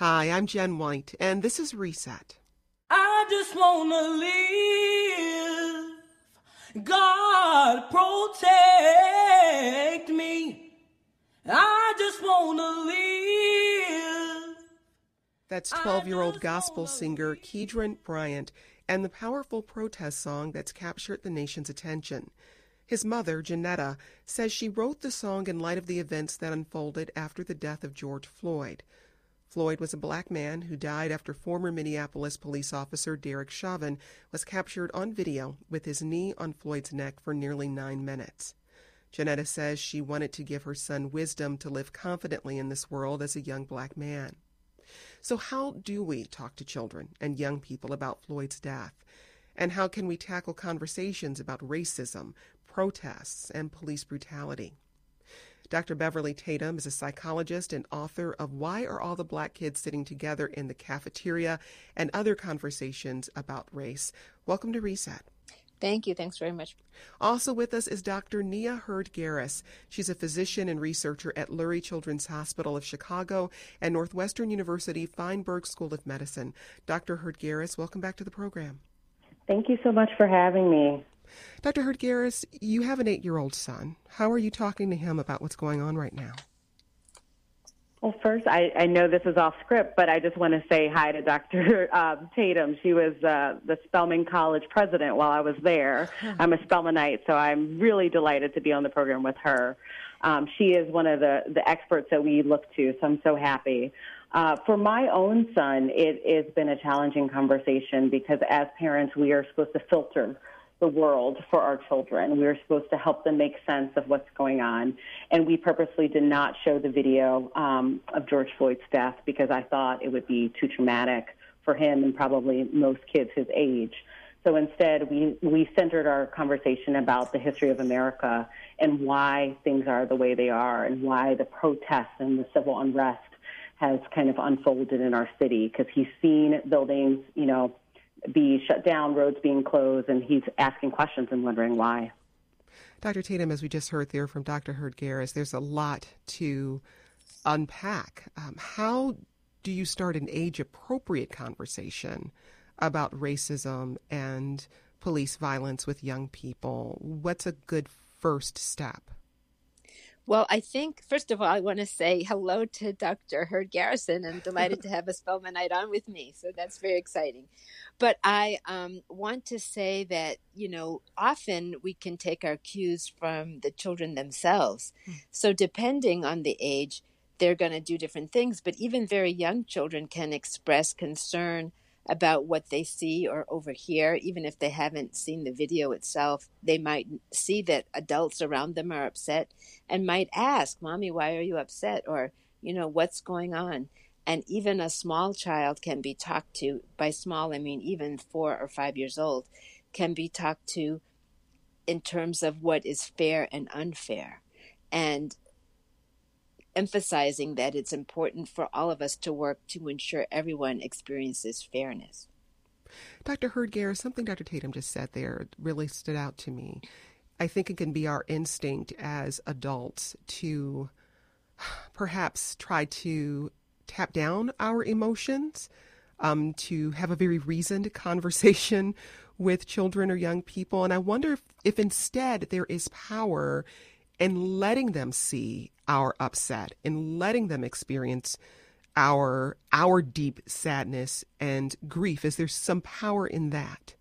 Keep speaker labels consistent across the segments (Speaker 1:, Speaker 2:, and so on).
Speaker 1: Hi, I'm Jen White, and this is Reset.
Speaker 2: I just want to live. God protect me. I just want to live.
Speaker 1: That's 12 year old gospel singer Kedron Bryant and the powerful protest song that's captured the nation's attention. His mother, Johnetta, says she wrote the song in light of the events that unfolded after the death of George Floyd. Floyd was a black man who died after former Minneapolis police officer Derek Chauvin was captured on video with his knee on Floyd's neck for nearly nine minutes. Johnetta says she wanted to give her son wisdom to live confidently in this world as a young black man. So, how do we talk to children and young people about Floyd's death? And how can we tackle conversations about racism, protests, and police brutality? Dr. Beverly Tatum is a psychologist and author of Why Are All the Black Kids Sitting Together in the Cafeteria and Other Conversations About Race. Welcome to Reset.
Speaker 3: Thank you. Thanks very much.
Speaker 1: Also with us is Dr. Nia Heard Garris. She's a physician and researcher at Lurie Children's Hospital of Chicago and Northwestern University Feinberg School of Medicine. Dr. Heard Garris, welcome back to the program.
Speaker 4: Thank you so much for having me.
Speaker 1: Dr. Heard Garris, you have an eight year old son. How are you talking to him about what's going on right now?
Speaker 4: Well, first, I, I know this is off script, but I just want to say hi to Dr. Uh, um, Tatum. She was uh, the Spelman College president while I was there. I'm a Spelmanite, so I'm really delighted to be on the program with her. Um, she is one of the, the experts that we look to, so I'm so happy. Uh, for my own son, it has been a challenging conversation because as parents, we are supposed to filter the world for our children. We were supposed to help them make sense of what's going on. And we purposely did not show the video um, of George Floyd's death because I thought it would be too traumatic for him and probably most kids his age. So instead, we, we centered our conversation about the history of America and why things are the way they are and why the protests and the civil unrest has kind of unfolded in our city because he's seen buildings, you know, be shut down, roads being closed, and he's asking questions and wondering why.
Speaker 1: Dr. Tatum, as we just heard there from Dr. Heard Garris, there's a lot to unpack. Um, how do you start an age appropriate conversation about racism and police violence with young people? What's a good first step?
Speaker 3: Well, I think, first of all, I want to say hello to Dr. Heard Garrison. I'm delighted to have a Spelmanite on with me. So that's very exciting. But I um, want to say that, you know, often we can take our cues from the children themselves. Mm. So depending on the age, they're going to do different things. But even very young children can express concern about what they see or overhear, even if they haven't seen the video itself. They might see that adults around them are upset and might ask, Mommy, why are you upset? Or, you know, what's going on? And even a small child can be talked to, by small, I mean even four or five years old, can be talked to in terms of what is fair and unfair. And emphasizing that it's important for all of us to work to ensure everyone experiences fairness.
Speaker 1: Dr. Heard Garris, something Dr. Tatum just said there really stood out to me. I think it can be our instinct as adults to perhaps try to tap down our emotions, um, to have a very reasoned conversation with children or young people. And I wonder if, if instead there is power in letting them see our upset and letting them experience our our deep sadness and grief is there some power in that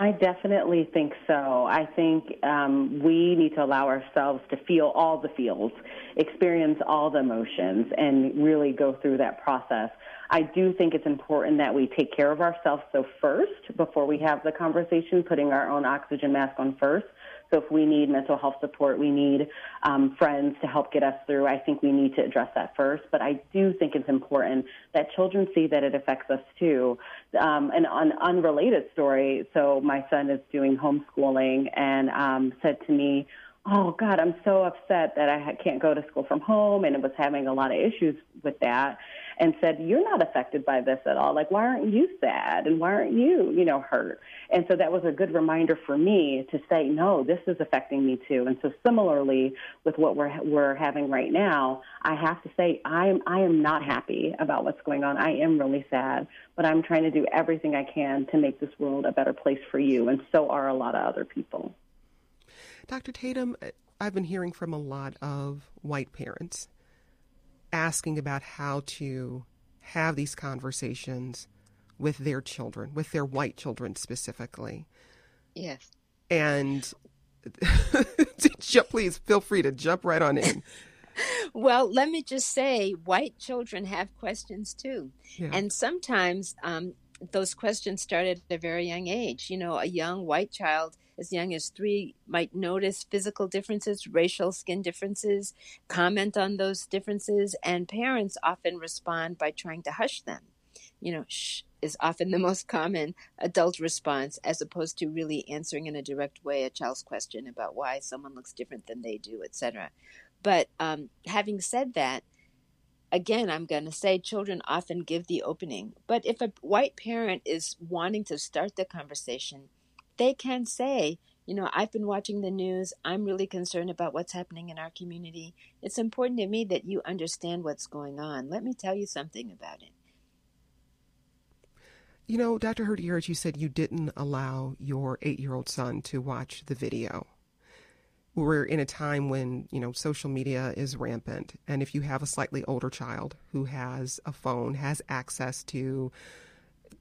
Speaker 4: I definitely think so. I think um, we need to allow ourselves to feel all the feels, experience all the emotions, and really go through that process. I do think it's important that we take care of ourselves so first before we have the conversation, putting our own oxygen mask on first, so if we need mental health support, we need um, friends to help get us through. I think we need to address that first. But I do think it's important that children see that it affects us too. Um, an unrelated story. So my son is doing homeschooling and um, said to me, "Oh God, I'm so upset that I can't go to school from home," and it was having a lot of issues with that. and said, You're not affected by this at all. Like, why aren't you sad? And why aren't you, you know, hurt? And so that was a good reminder for me to say, No, this is affecting me too. And so similarly with what we're we're having right now, I have to say I am I am not happy about what's going on. I am really sad, but I'm trying to do everything I can to make this world a better place for you, and so are a lot of other people.
Speaker 1: Dr. Tatum, I've been hearing from a lot of white parents asking about how to have these conversations with their children, with their white children specifically.
Speaker 3: Yes.
Speaker 1: And please feel free to jump right on in.
Speaker 3: well, let me just say, white children have questions too. Yeah. And sometimes um, those questions start at a very young age. You know, a young white child as young as three might notice physical differences, racial skin differences, comment on those differences, and parents often respond by trying to hush them. You know, shh is often the most common adult response as opposed to really answering in a direct way a child's question about why someone looks different than they do, etc. But um, having said that, again, I'm going to say children often give the opening. But if a white parent is wanting to start the conversation, they can say, you know, I've been watching the news. I'm really concerned about what's happening in our community. It's important to me that you understand what's going on. Let me tell you something about it.
Speaker 1: You know, Dr. Heard-Garris, you said you didn't allow your eight year old son to watch the video. We're in a time when, you know, social media is rampant. And if you have a slightly older child who has a phone, has access to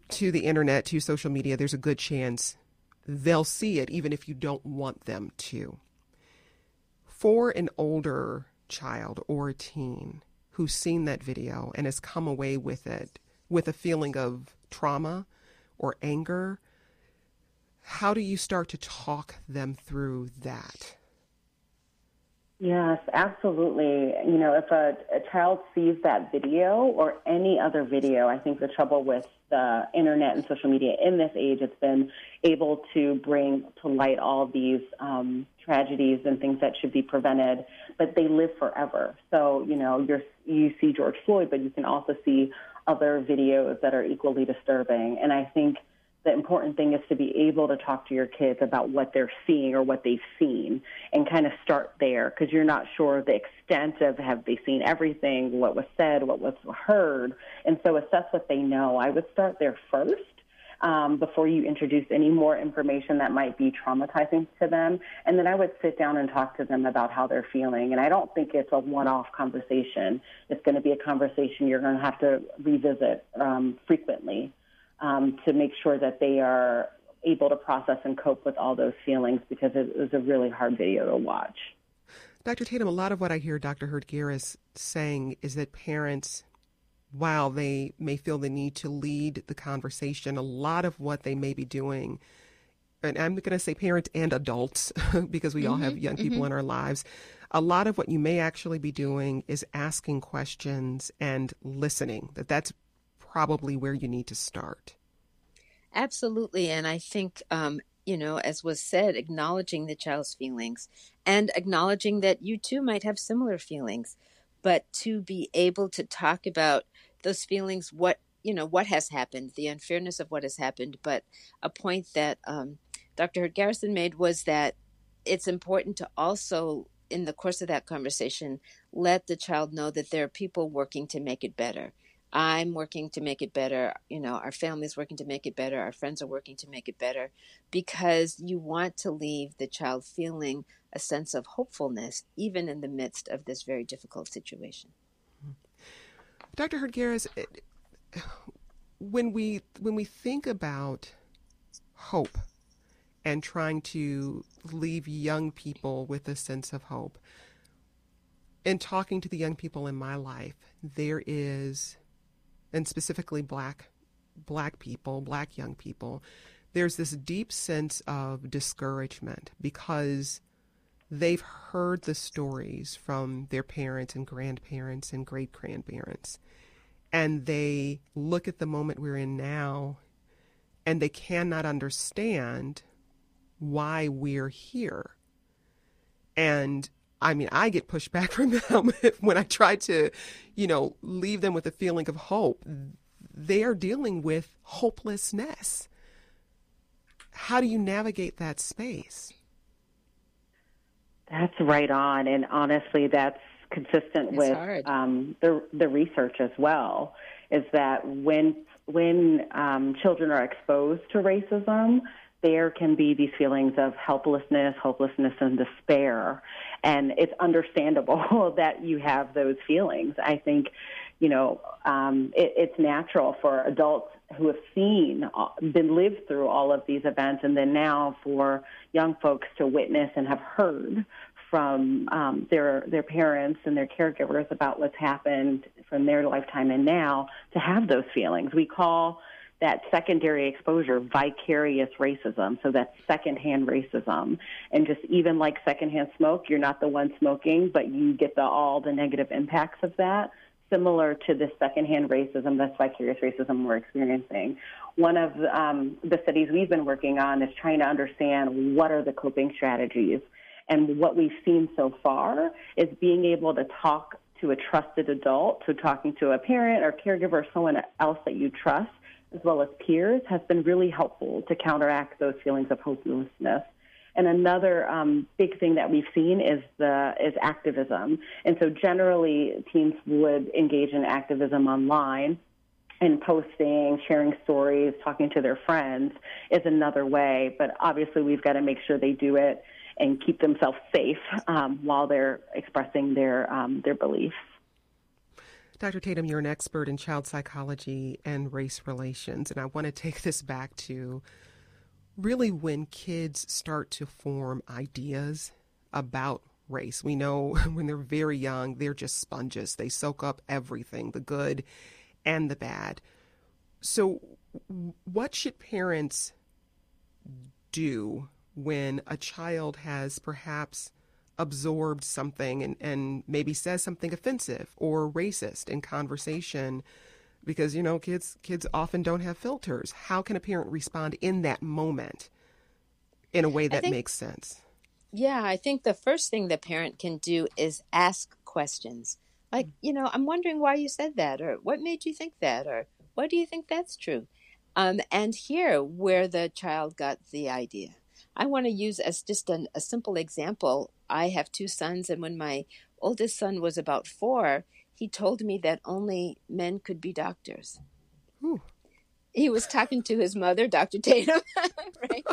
Speaker 1: to the internet, to social media, there's a good chance they'll see it even if you don't want them to. For an older child or a teen who's seen that video and has come away with it with a feeling of trauma or anger, how do you start to talk them through that?
Speaker 4: Yes, absolutely. You know, if a, a child sees that video or any other video, I think the trouble with the internet and social media in this age, it's been able to bring to light all these um, tragedies and things that should be prevented, but they live forever. So, you know, you're, you see George Floyd, but you can also see other videos that are equally disturbing. And I think the important thing is to be able to talk to your kids about what they're seeing or what they've seen and kind of start there because you're not sure the extent of have they seen everything, what was said, what was heard. And so assess what they know. I would start there first. Um, before you introduce any more information that might be traumatizing to them. And then I would sit down and talk to them about how they're feeling. And I don't think it's a one off conversation. It's going to be a conversation you're going to have to revisit um, frequently um, to make sure that they are able to process and cope with all those feelings because it was a really hard video to watch.
Speaker 1: Dr. Tatum, a lot of what I hear Dr. Heard-Garris saying is that parents, while they may feel the need to lead the conversation, a lot of what they may be doing, and I'm going to say parents and adults because we mm-hmm, all have mm-hmm, young people mm-hmm. in our lives, a lot of what you may actually be doing is asking questions and listening. That that's probably where you need to start.
Speaker 3: Absolutely. And I think, um, you know, as was said, acknowledging the child's feelings and acknowledging that you too might have similar feelings, but to be able to talk about those feelings, what, you know, what has happened, the unfairness of what has happened. But a point that um, Dr. Heard-Garrison made was that it's important to also in the course of that conversation, let the child know that there are people working to make it better. I'm working to make it better. You know, our family's working to make it better. Our friends are working to make it better because you want to leave the child feeling a sense of hopefulness, even in the midst of this very difficult situation.
Speaker 1: Dr. Heard-Garris, eh, when we when we think about hope and trying to leave young people with a sense of hope, in talking to the young people in my life, there is and specifically black black people, black young people, there's this deep sense of discouragement because they've heard the stories from their parents and grandparents and great grandparents. And they look at the moment we're in now and they cannot understand why we're here. And I mean, I get pushed back from them when I try to, you know, leave them with a feeling of hope. They are dealing with hopelessness. How do you navigate that space?
Speaker 4: That's right on, and honestly, that's consistent
Speaker 3: It's
Speaker 4: with um, the the research as well. Is that when when um, children are exposed to racism, there can be these feelings of helplessness, hopelessness, and despair, and it's understandable that you have those feelings. I think, you know, um, it, it's natural for adults who have seen, uh, been lived through all of these events, and then now for young folks to witness and have heard from um, their their parents and their caregivers about what's happened from their lifetime and now to have those feelings. We call that secondary exposure vicarious racism. So that's secondhand racism. And just even like secondhand smoke, you're not the one smoking, but you get the all the negative impacts of that. Similar to the secondhand racism, that's vicarious racism we're experiencing. One of um, the studies we've been working on is trying to understand what are the coping strategies. And what we've seen so far is being able to talk to a trusted adult, so talking to a parent or caregiver or someone else that you trust, as well as peers, has been really helpful to counteract those feelings of hopelessness. And another um, big thing that we've seen is the is activism. And so generally, teens would engage in activism online, and posting, sharing stories, talking to their friends is another way. But obviously, we've got to make sure they do it and keep themselves safe um, while they're expressing their um, their beliefs.
Speaker 1: Dr. Tatum, you're an expert in child psychology and race relations, and I want to take this back to really when kids start to form ideas about race. We know when they're very young, they're just sponges. They soak up everything, the good and the bad. So, what should parents do when a child has perhaps absorbed something and, and maybe says something offensive or racist in conversation because you know kids kids often don't have filters how can a parent respond in that moment in a way that
Speaker 3: think-
Speaker 1: makes sense
Speaker 3: Yeah, I think the first thing the parent can do is ask questions. Like, you know, I'm wondering why you said that, or what made you think that, or why do you think that's true? Um, and hear where the child got the idea. I want to use as just an, a simple example. I have two sons, and when my oldest son was about four, he told me that only men could be doctors.
Speaker 1: Whew.
Speaker 3: He was talking to his mother, Dr. Tatum, right?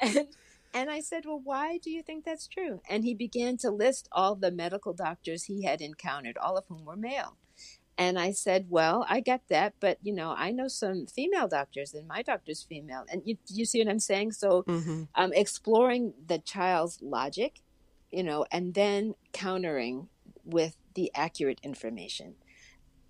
Speaker 3: And and I said, Well, why do you think that's true? And he began to list all the medical doctors he had encountered, all of whom were male. And I said, Well, I get that, but you know, I know some female doctors, and my doctor's female. And you, you see what I'm saying? So,
Speaker 1: hmm
Speaker 3: um, exploring the child's logic, you know, and then countering with the accurate information.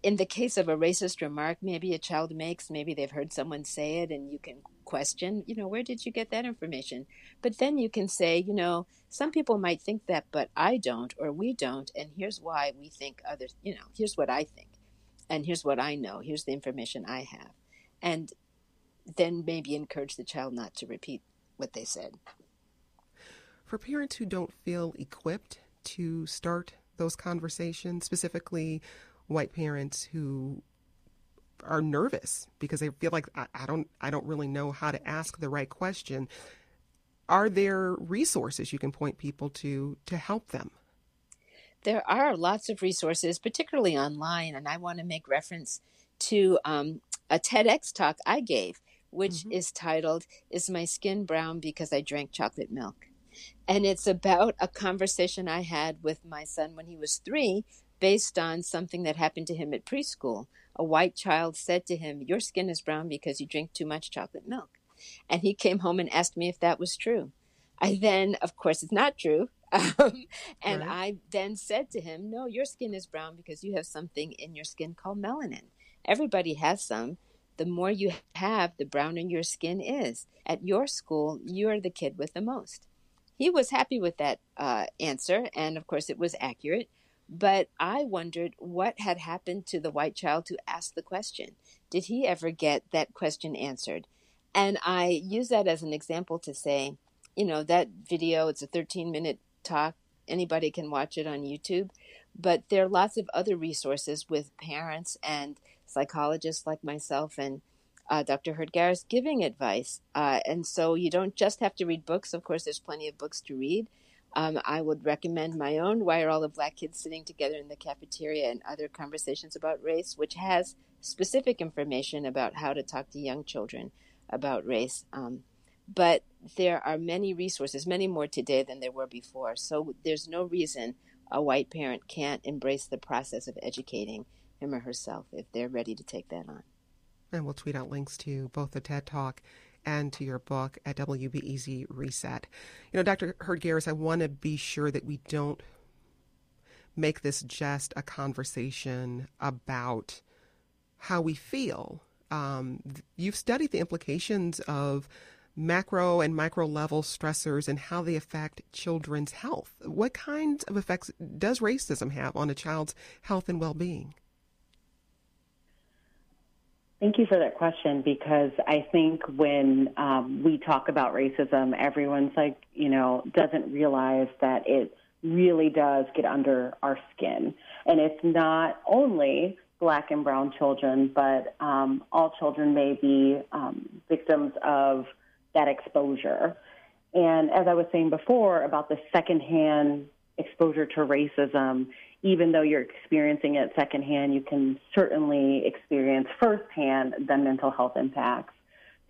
Speaker 3: In the case of a racist remark, maybe a child makes, maybe they've heard someone say it, and you can question, you know, where did you get that information? But then you can say, you know, some people might think that, but I don't, or we don't, and here's why we think other, you know, here's what I think, and here's what I know, here's the information I have. And then maybe encourage the child not to repeat what they said.
Speaker 1: for parents who don't feel equipped to start those conversations specifically white parents who are nervous because they feel like I, I don't I don't really know how to ask the right question are there resources you can point people to to help them
Speaker 3: There are lots of resources, particularly online, and I want to make reference to um, a TEDx talk I gave, which is titled "Is My Skin Brown Because I Drank Chocolate Milk?" And it's about a conversation I had with my son when he was three, based on something that happened to him at preschool. A white child said to him, "Your skin is brown because you drink too much chocolate milk," and he came home and asked me if that was true. I then, of course, it's not true. Um, and
Speaker 1: Right.
Speaker 3: I then said to him, No, your skin is brown because you have something in your skin called melanin. Everybody has some. The more you have, the browner your skin is. At your school, you're the kid with the most. He was happy with that uh, answer, and of course, it was accurate. But I wondered what had happened to the white child who asked the question. Did he ever get that question answered? And I use that as an example to say, you know, that video, it's a 13 minute talk, anybody can watch it on YouTube. But there are lots of other resources with parents and psychologists like myself and uh, Dr. Heard Garris giving advice. Uh, and so you don't just have to read books. Of course, there's plenty of books to read. Um, I would recommend my own Why Are All the Black Kids Sitting Together in the Cafeteria and Other Conversations About Race, which has specific information about how to talk to young children about race. Um, but there are many resources, many more today than there were before. So there's no reason a white parent can't embrace the process of educating him or herself if they're ready to take that on.
Speaker 1: And we'll tweet out links to both the TED Talk and to your book at WBEZ Reset. You know, Dr. Heard Garris, I want to be sure that we don't make this just a conversation about how we feel. Um, you've studied the implications of macro and micro level stressors and how they affect children's health. What kinds of effects does racism have on a child's health and well being?
Speaker 4: Thank you for that question because I think when um, we talk about racism, everyone's like, you know, doesn't realize that it really does get under our skin. And it's not only black and brown children, but um, all children may be um, victims of that exposure. And as I was saying before about the secondhand exposure to racism, even though you're experiencing it secondhand, you can certainly experience firsthand the mental health impacts.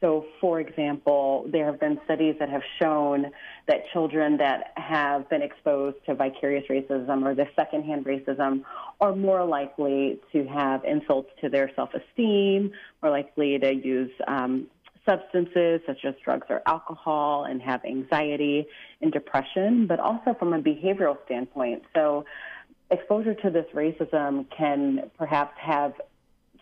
Speaker 4: So, for example, there have been studies that have shown that children that have been exposed to vicarious racism or the secondhand racism are more likely to have insults to their self esteem, more likely to use um, substances such as drugs or alcohol and have anxiety and depression, but also from a behavioral standpoint. So, exposure to this racism can perhaps have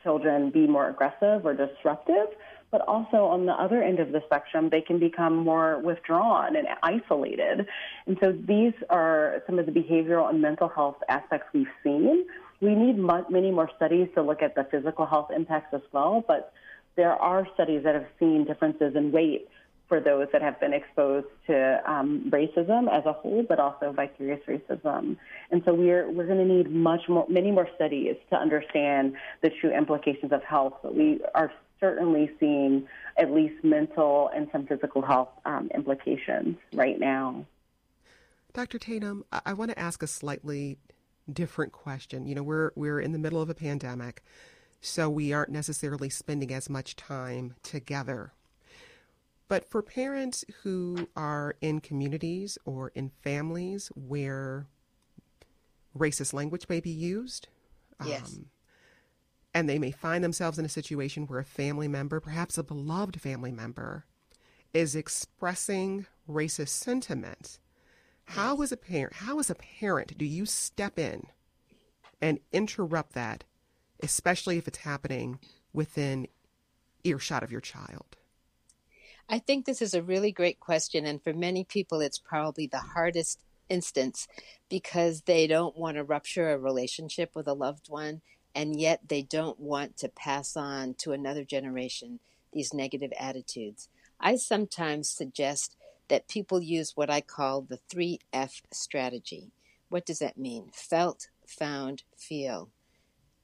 Speaker 4: children be more aggressive or disruptive, but also on the other end of the spectrum, they can become more withdrawn and isolated. And so these are some of the behavioral and mental health aspects we've seen. We need many more studies to look at the physical health impacts as well, but there are studies that have seen differences in weight for those that have been exposed to um, racism as a whole, but also vicarious racism. And so we're we're going to need much more, many more studies to understand the true implications of health. But we are certainly seeing at least mental and some physical health um, implications right now.
Speaker 1: Dr. Tatum, I, I want to ask a slightly different question. You know, we're we're in the middle of a pandemic, so we aren't necessarily spending as much time together but for parents who are in communities or in families where racist language may be used,
Speaker 3: yes. Um,
Speaker 1: and they may find themselves in a situation where a family member, perhaps a beloved family member, is expressing racist sentiment. How as a parent, how as a parent do you step in and interrupt that, especially if it's happening within earshot of your child?
Speaker 3: I think this is a really great question. And for many people, it's probably the hardest instance because they don't want to rupture a relationship with a loved one. And yet they don't want to pass on to another generation these negative attitudes. I sometimes suggest that people use what I call the 3F strategy. What does that mean? Felt, found, feel.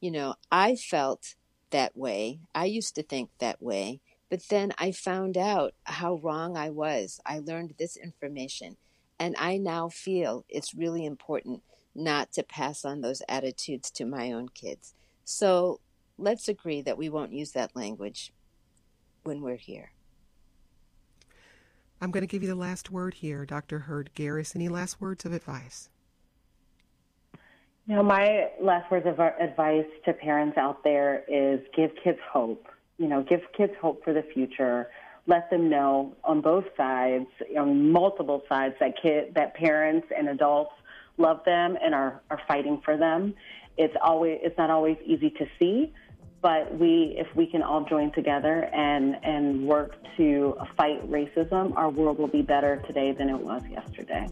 Speaker 3: You know, I felt that way. I used to think that way. But then I found out how wrong I was. I learned this information. And I now feel it's really important not to pass on those attitudes to my own kids. So let's agree that we won't use that language when we're here.
Speaker 1: I'm going to give you the last word here, Dr. Heard Garris. Any last words of advice?
Speaker 4: You know, my last words of advice to parents out there is give kids hope you know, give kids hope for the future. Let them know on both sides, on multiple sides, that kid, that parents and adults love them and are, are fighting for them. It's always it's not always easy to see, but we if we can all join together and and work to fight racism, our world will be better today than it was yesterday.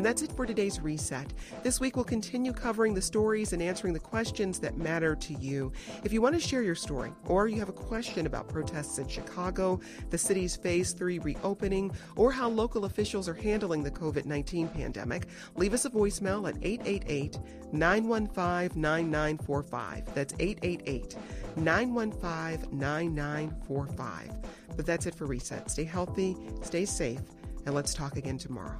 Speaker 1: And that's it for today's reset. This week we'll continue covering the stories and answering the questions that matter to you. If you want to share your story or you have a question about protests in Chicago, the city's phase three reopening, or how local officials are handling the COVID 19 pandemic, leave us a voicemail at 888 915 9945. That's 888 915 9945. But that's it for Reset. Stay healthy, stay safe, and let's talk again tomorrow.